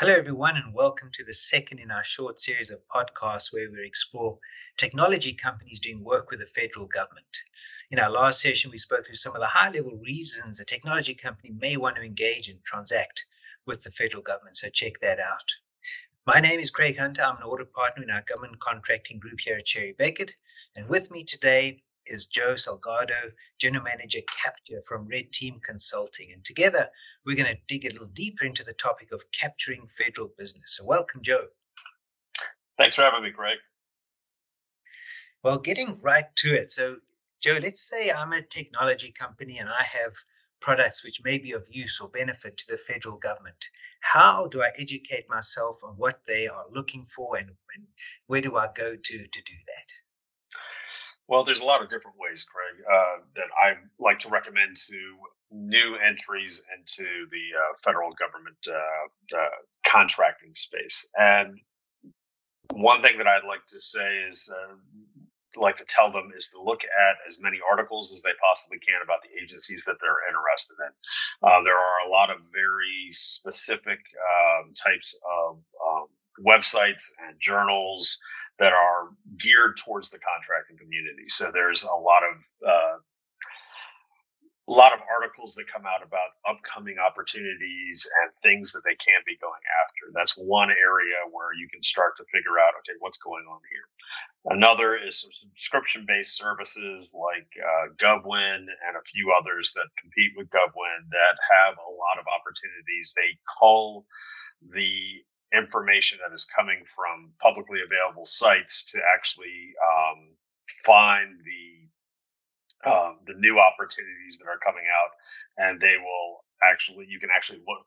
Hello, everyone, and welcome to the second in our short series of podcasts where we explore technology companies doing work with the federal government. In our last session, we spoke through some of the high level reasons a technology company may want to engage and transact with the federal government. So, check that out. My name is Craig Hunter. I'm an audit partner in our government contracting group here at Cherry Bekaert. And with me today is Joe Salgado, General Manager Capture from Red Team Consulting. And together, we're going to dig a little deeper into the topic of capturing federal business. So, welcome, Joe. Thanks for having me, Greg. Well, getting right to it. So, Joe, let's say I'm a technology company and I have products which may be of use or benefit to the federal government. How do I educate myself on what they are looking for and, and where do I go to to do that? Well, there's a lot of different ways, Craig, uh, that I like to recommend to new entries into the uh, federal government uh, contracting space. And one thing that I'd like to say is, uh, like to tell them is to look at as many articles as they possibly can about the agencies that they're interested in. Uh, there are a lot of very specific um, types of um, websites and journals that are geared towards the contracting community. So there's a lot of uh, a lot of articles that come out about upcoming opportunities and things that they can be going after. That's one area where you can start to figure out, okay, what's going on here. Another is some subscription based services like uh, GovWin and a few others that compete with GovWin that have a lot of opportunities. They call the information that is coming from publicly available sites to actually um, find the um, the new opportunities that are coming out, and they will actually you can actually look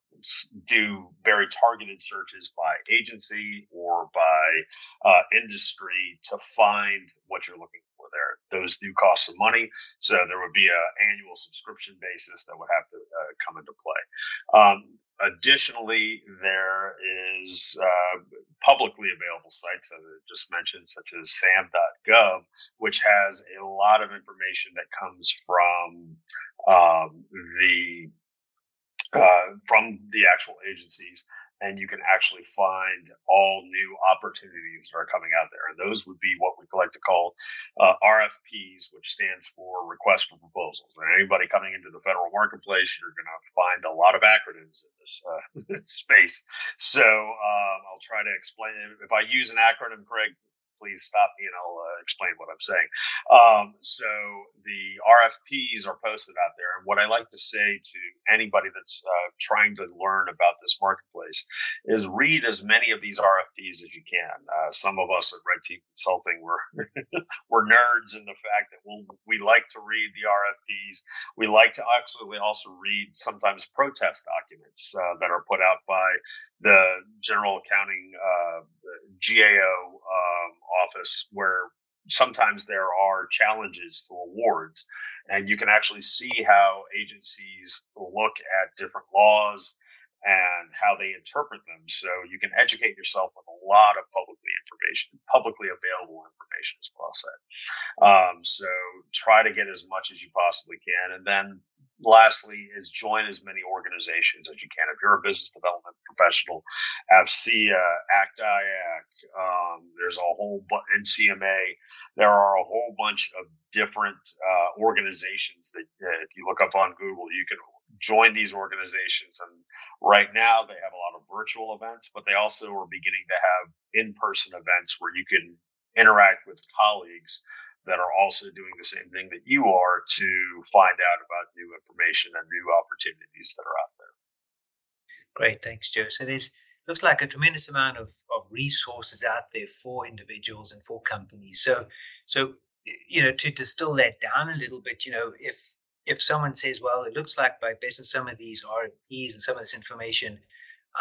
do very targeted searches by agency or by uh, industry to find what you're looking for there. Those do cost some money, so there would be an annual subscription basis that would have to uh, come into play. Um, Additionally, there is uh, publicly available sites that I just mentioned, such as sam.gov, which has a lot of information that comes from um, the uh, from the actual agencies and you can actually find all new opportunities that are coming out there. And those would be what we like to call uh, RFPs, which stands for Request for Proposals. And anybody coming into the federal marketplace, you're going to find a lot of acronyms in this uh, space. So um, I'll try to explain it. If I use an acronym, Craig, please stop me and I'll uh, explain what I'm saying. Um, so the RFPs are posted out there. And what I like to say to anybody that's uh, trying to learn about this marketplace is read as many of these RFPs as you can. Uh, some of us at Red Team Consulting, we're, we're nerds in the fact that we'll, we like to read the RFPs. We like to actually also read sometimes protest documents uh, that are put out by the General Accounting uh, GAO um, office where sometimes there are challenges to awards and you can actually see how agencies look at different laws and how they interpret them. So you can educate yourself with a lot of publicly information publicly available information as well said um, so try to get as much as you possibly can and then lastly is join as many organizations as you can. If you're a business development professional, AFCEA, ACT-IAC, um, there's a whole NCMA, there are a whole bunch of different uh, organizations that uh, if you look up on Google, you can join these organizations. And right now they have a lot of virtual events, but they also are beginning to have in-person events where you can interact with colleagues that are also doing the same thing that you are to find out about new information and new opportunities that are out there. Great, thanks, Joe. So there's looks like a tremendous amount of, of resources out there for individuals and for companies. So so you know to distill that down a little bit, you know, if if someone says, well, it looks like by based on some of these RFPs and some of this information,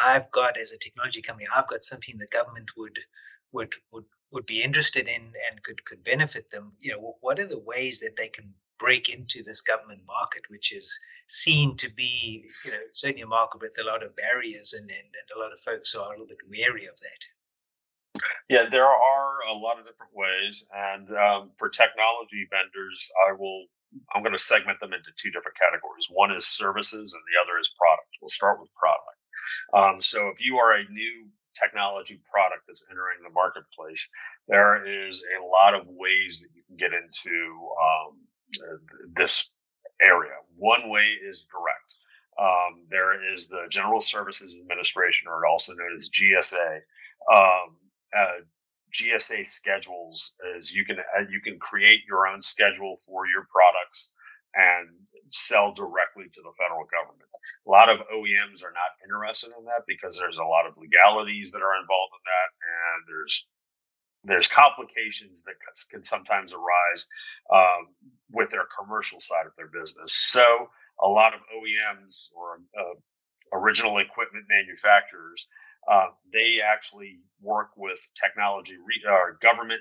I've got as a technology company, I've got something the government would would would would be interested in and could could benefit them you know what are the ways that they can break into this government market which is seen to be you know certainly a market with a lot of barriers and, and, and a lot of folks are a little bit wary of that? Yeah there are a lot of different ways and um, for technology vendors i will i'm going to segment them into two different categories. One is services and the other is product. We'll start with product. Um, so if you are a new technology product that's entering the marketplace, there is a lot of ways that you can get into um, this area. One way is direct. Um, there is the General Services Administration, or also known as GSA. Um, uh, GSA schedules is you can uh, you can create your own schedule for your products and sell directly to the federal government. A lot of OEMs are not interested in that because there's a lot of legalities that are involved in that, and there's there's complications that can sometimes arise um, with their commercial side of their business. So a lot of OEMs or uh, original equipment manufacturers, uh, they actually work with technology re- or government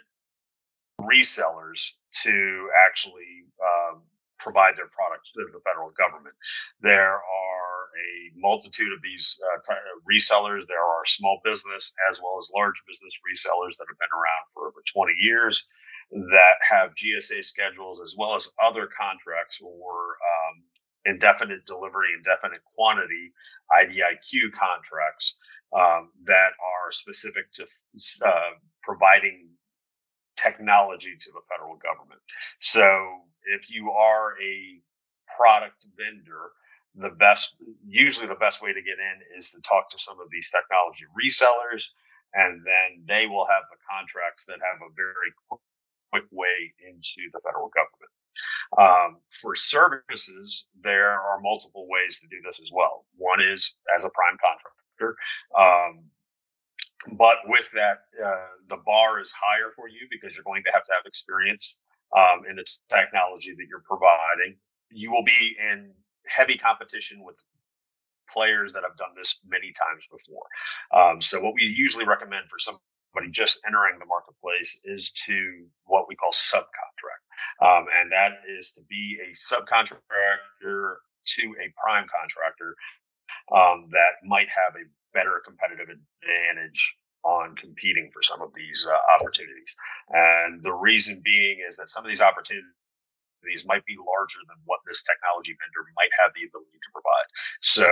resellers to actually um, provide their products to the federal government. There are a multitude of these uh, resellers. There are small business as well as large business resellers that have been around for over 20 years that have GSA schedules as well as other contracts or um, indefinite delivery, indefinite quantity IDIQ contracts um, that are specific to uh, providing technology to the federal government. So if you are a product vendor, the best, usually the best way to get in is to talk to some of these technology resellers, and then they will have the contracts that have a very quick way into the federal government. Um, for services, there are multiple ways to do this as well. One is as a prime contractor. Um, but with that, uh, the bar is higher for you because you're going to have to have experience um, in the technology that you're providing. You will be in heavy competition with players that have done this many times before. Um, so, what we usually recommend for somebody just entering the marketplace is to what we call subcontract, um, and that is to be a subcontractor to a prime contractor um, that might have a better competitive advantage on competing for some of these uh, opportunities. And the reason being is that some of these opportunities might be larger than what this technology vendor might have the ability to provide. So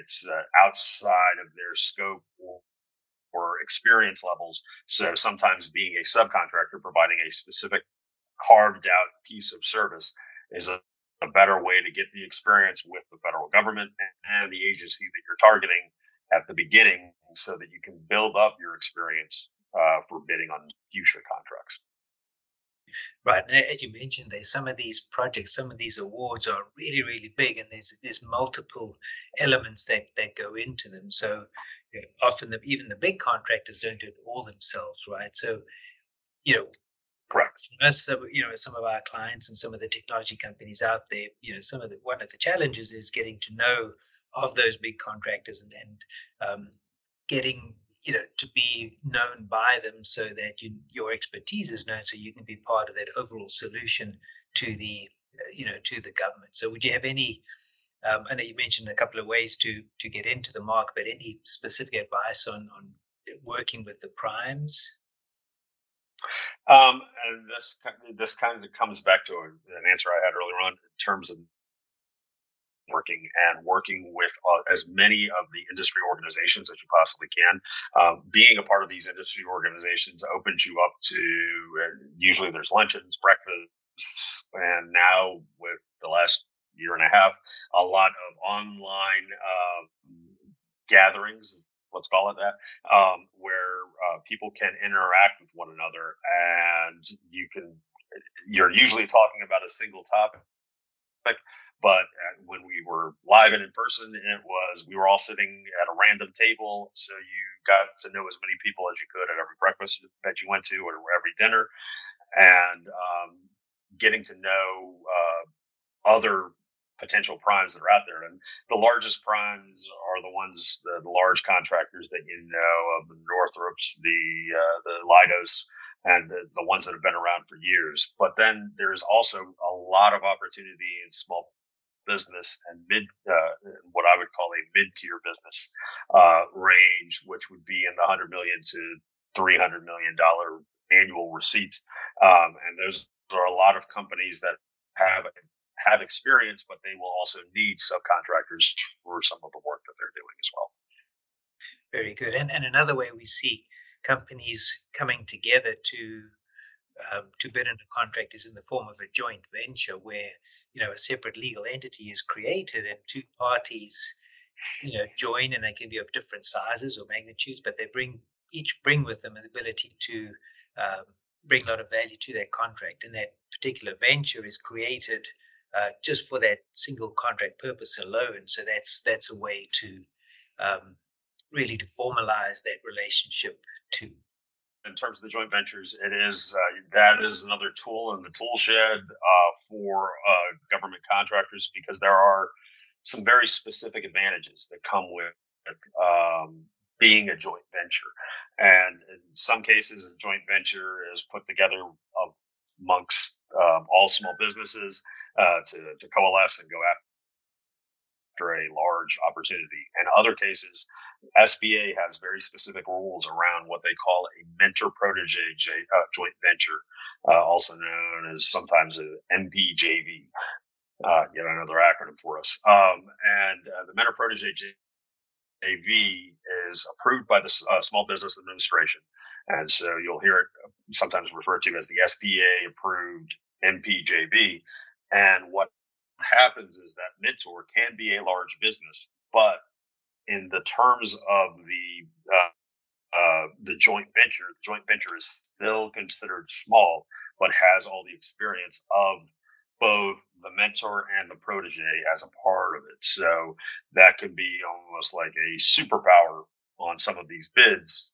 it's uh, outside of their scope or, or experience levels. So sometimes being a subcontractor providing a specific carved out piece of service is a, a better way to get the experience with the federal government and the agency that you're targeting at the beginning so that you can build up your experience uh, for bidding on future contracts. Right, and as you mentioned, there's some of these projects, some of these awards are really, really big, and there's there's multiple elements that that go into them. So often, the, even the big contractors don't do it all themselves, right? So, you know, correct. Us, you know, some of our clients and some of the technology companies out there, you know, some of the one of the challenges is getting to know of those big contractors and, and um, getting you know to be known by them so that you, your expertise is known so you can be part of that overall solution to the uh, you know to the government. So would you have any um, i know you mentioned a couple of ways to to get into the market but any specific advice on on working with the primes? Um, and this this kind of comes back to an answer I had earlier on in terms of working and working with uh, as many of the industry organizations as you possibly can. Um, being a part of these industry organizations opens you up to uh, usually there's luncheons, breakfasts, and now with the last year and a half, a lot of online uh, gatherings. Let's call it that, um, where uh, people can interact with one another, and you can. You're usually talking about a single topic, but uh, when we were live and in person, it was we were all sitting at a random table, so you got to know as many people as you could at every breakfast that you went to or every dinner, and um, getting to know uh, other potential primes that are out there. And the largest primes are the ones, the, the large contractors that you know of the Northrops, the uh, the Leidos, and the, the ones that have been around for years. But then there's also a lot of opportunity in small business and mid, uh, what I would call a mid tier business uh, range, which would be in the 100 million to 300 million dollar annual receipts. Um, and those are a lot of companies that have have experience, but they will also need subcontractors for some of the work that they're doing as well. Very good. And, and another way we see companies coming together to um, to bid in a contract is in the form of a joint venture where you know a separate legal entity is created and two parties you know join and they can be of different sizes or magnitudes but they bring each bring with them an ability to um, bring a lot of value to that contract. And that particular venture is created uh, just for that single contract purpose alone. So that's that's a way to um, really to formalize that relationship too in terms of the joint ventures, it is uh, that is another tool in the tool shed uh, for uh, government contractors because there are some very specific advantages that come with um, being a joint venture. And in some cases, a joint venture is put together amongst um, all small businesses uh, to, to coalesce and go after after a large opportunity. In other cases, SBA has very specific rules around what they call a mentor protege uh, joint venture, uh, also known as sometimes an MPJV. Uh, yet another acronym for us. Um, and uh, the mentor protege JV is approved by the uh, Small Business Administration. And so you'll hear it sometimes referred to as the SBA approved MPJV. And what happens is that mentor can be a large business, but in the terms of the uh, uh, the joint venture, the joint venture is still considered small, but has all the experience of both the mentor and the protege as a part of it. So that could be almost like a superpower on some of these bids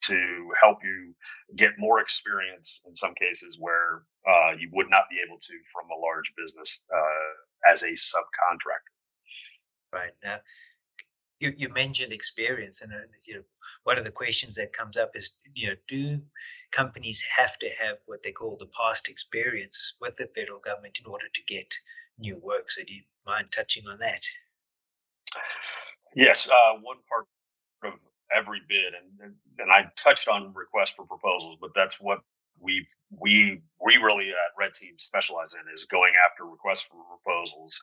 to help you get more experience in some cases where uh, you would not be able to from a large business uh, as a subcontractor. Right now, you, you mentioned experience, and uh, you know one of the questions that comes up is you know do companies have to have what they call the past experience with the federal government in order to get new work? So do you mind touching on that? Yes, uh, one part every bid, and, and I touched on requests for proposals, but that's what we we we really at Red Team specialize in is going after requests for proposals,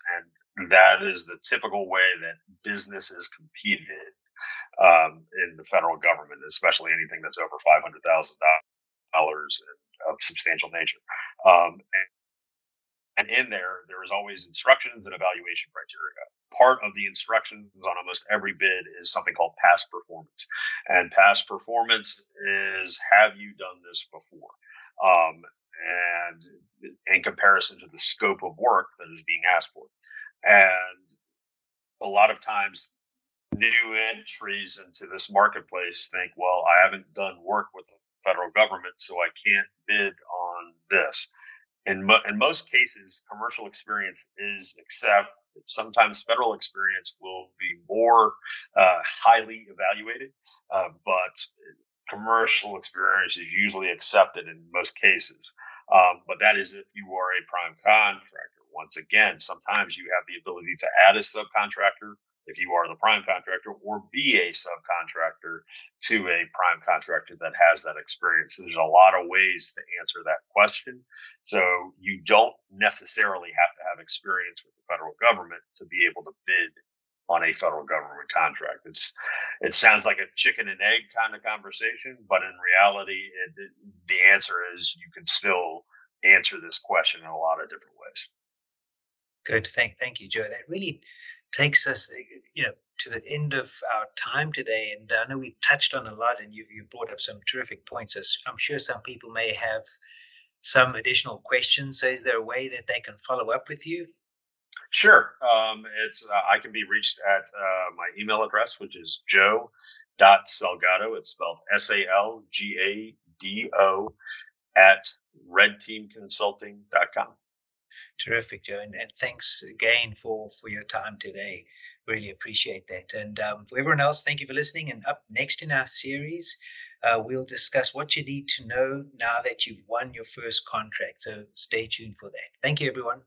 and that is the typical way that business is competed um, in the federal government, especially anything that's over five hundred thousand dollars of substantial nature. Um, and, in there, there is always instructions and evaluation criteria part of the instructions on almost every bid is something called past performance. And past performance is have you done this before? Um, and in comparison to the scope of work that is being asked for. And a lot of times, new entries into this marketplace think, well, I haven't done work with the federal government, so I can't bid on this. In, mo- in most cases, commercial experience is accept sometimes federal experience will be more uh, highly evaluated, uh, but commercial experience is usually accepted in most cases. Um, but that is if you are a prime contractor. Once again, sometimes you have the ability to add a subcontractor if you are the prime contractor or be a subcontractor to a prime contractor that has that experience. There's a lot of ways to answer that question. So you don't necessarily have to have experience with the federal government to be able to bid on a federal government contract. It's it sounds like a chicken and egg kind of conversation, but in reality, it, the answer is you can still answer this question in a lot of different ways. Good. Thank, thank you, Joe. That really takes us, eh, you know, to the end of our time today. And I know we touched on a lot, and you you brought up some terrific points. As I'm sure some people may have some additional questions. So, is there a way that they can follow up with you? Sure. Um, it's uh, I can be reached at uh, my email address, which is joe dot salgado. It's spelled S A L G A D O at redteamconsulting.com. Terrific, Joe, and, and, thanks again for for your time today. Really appreciate that. And um, for everyone else, thank you for listening. And up next in our series, uh, we'll discuss what you need to know now that you've won your first contract. So stay tuned for that. Thank you, everyone.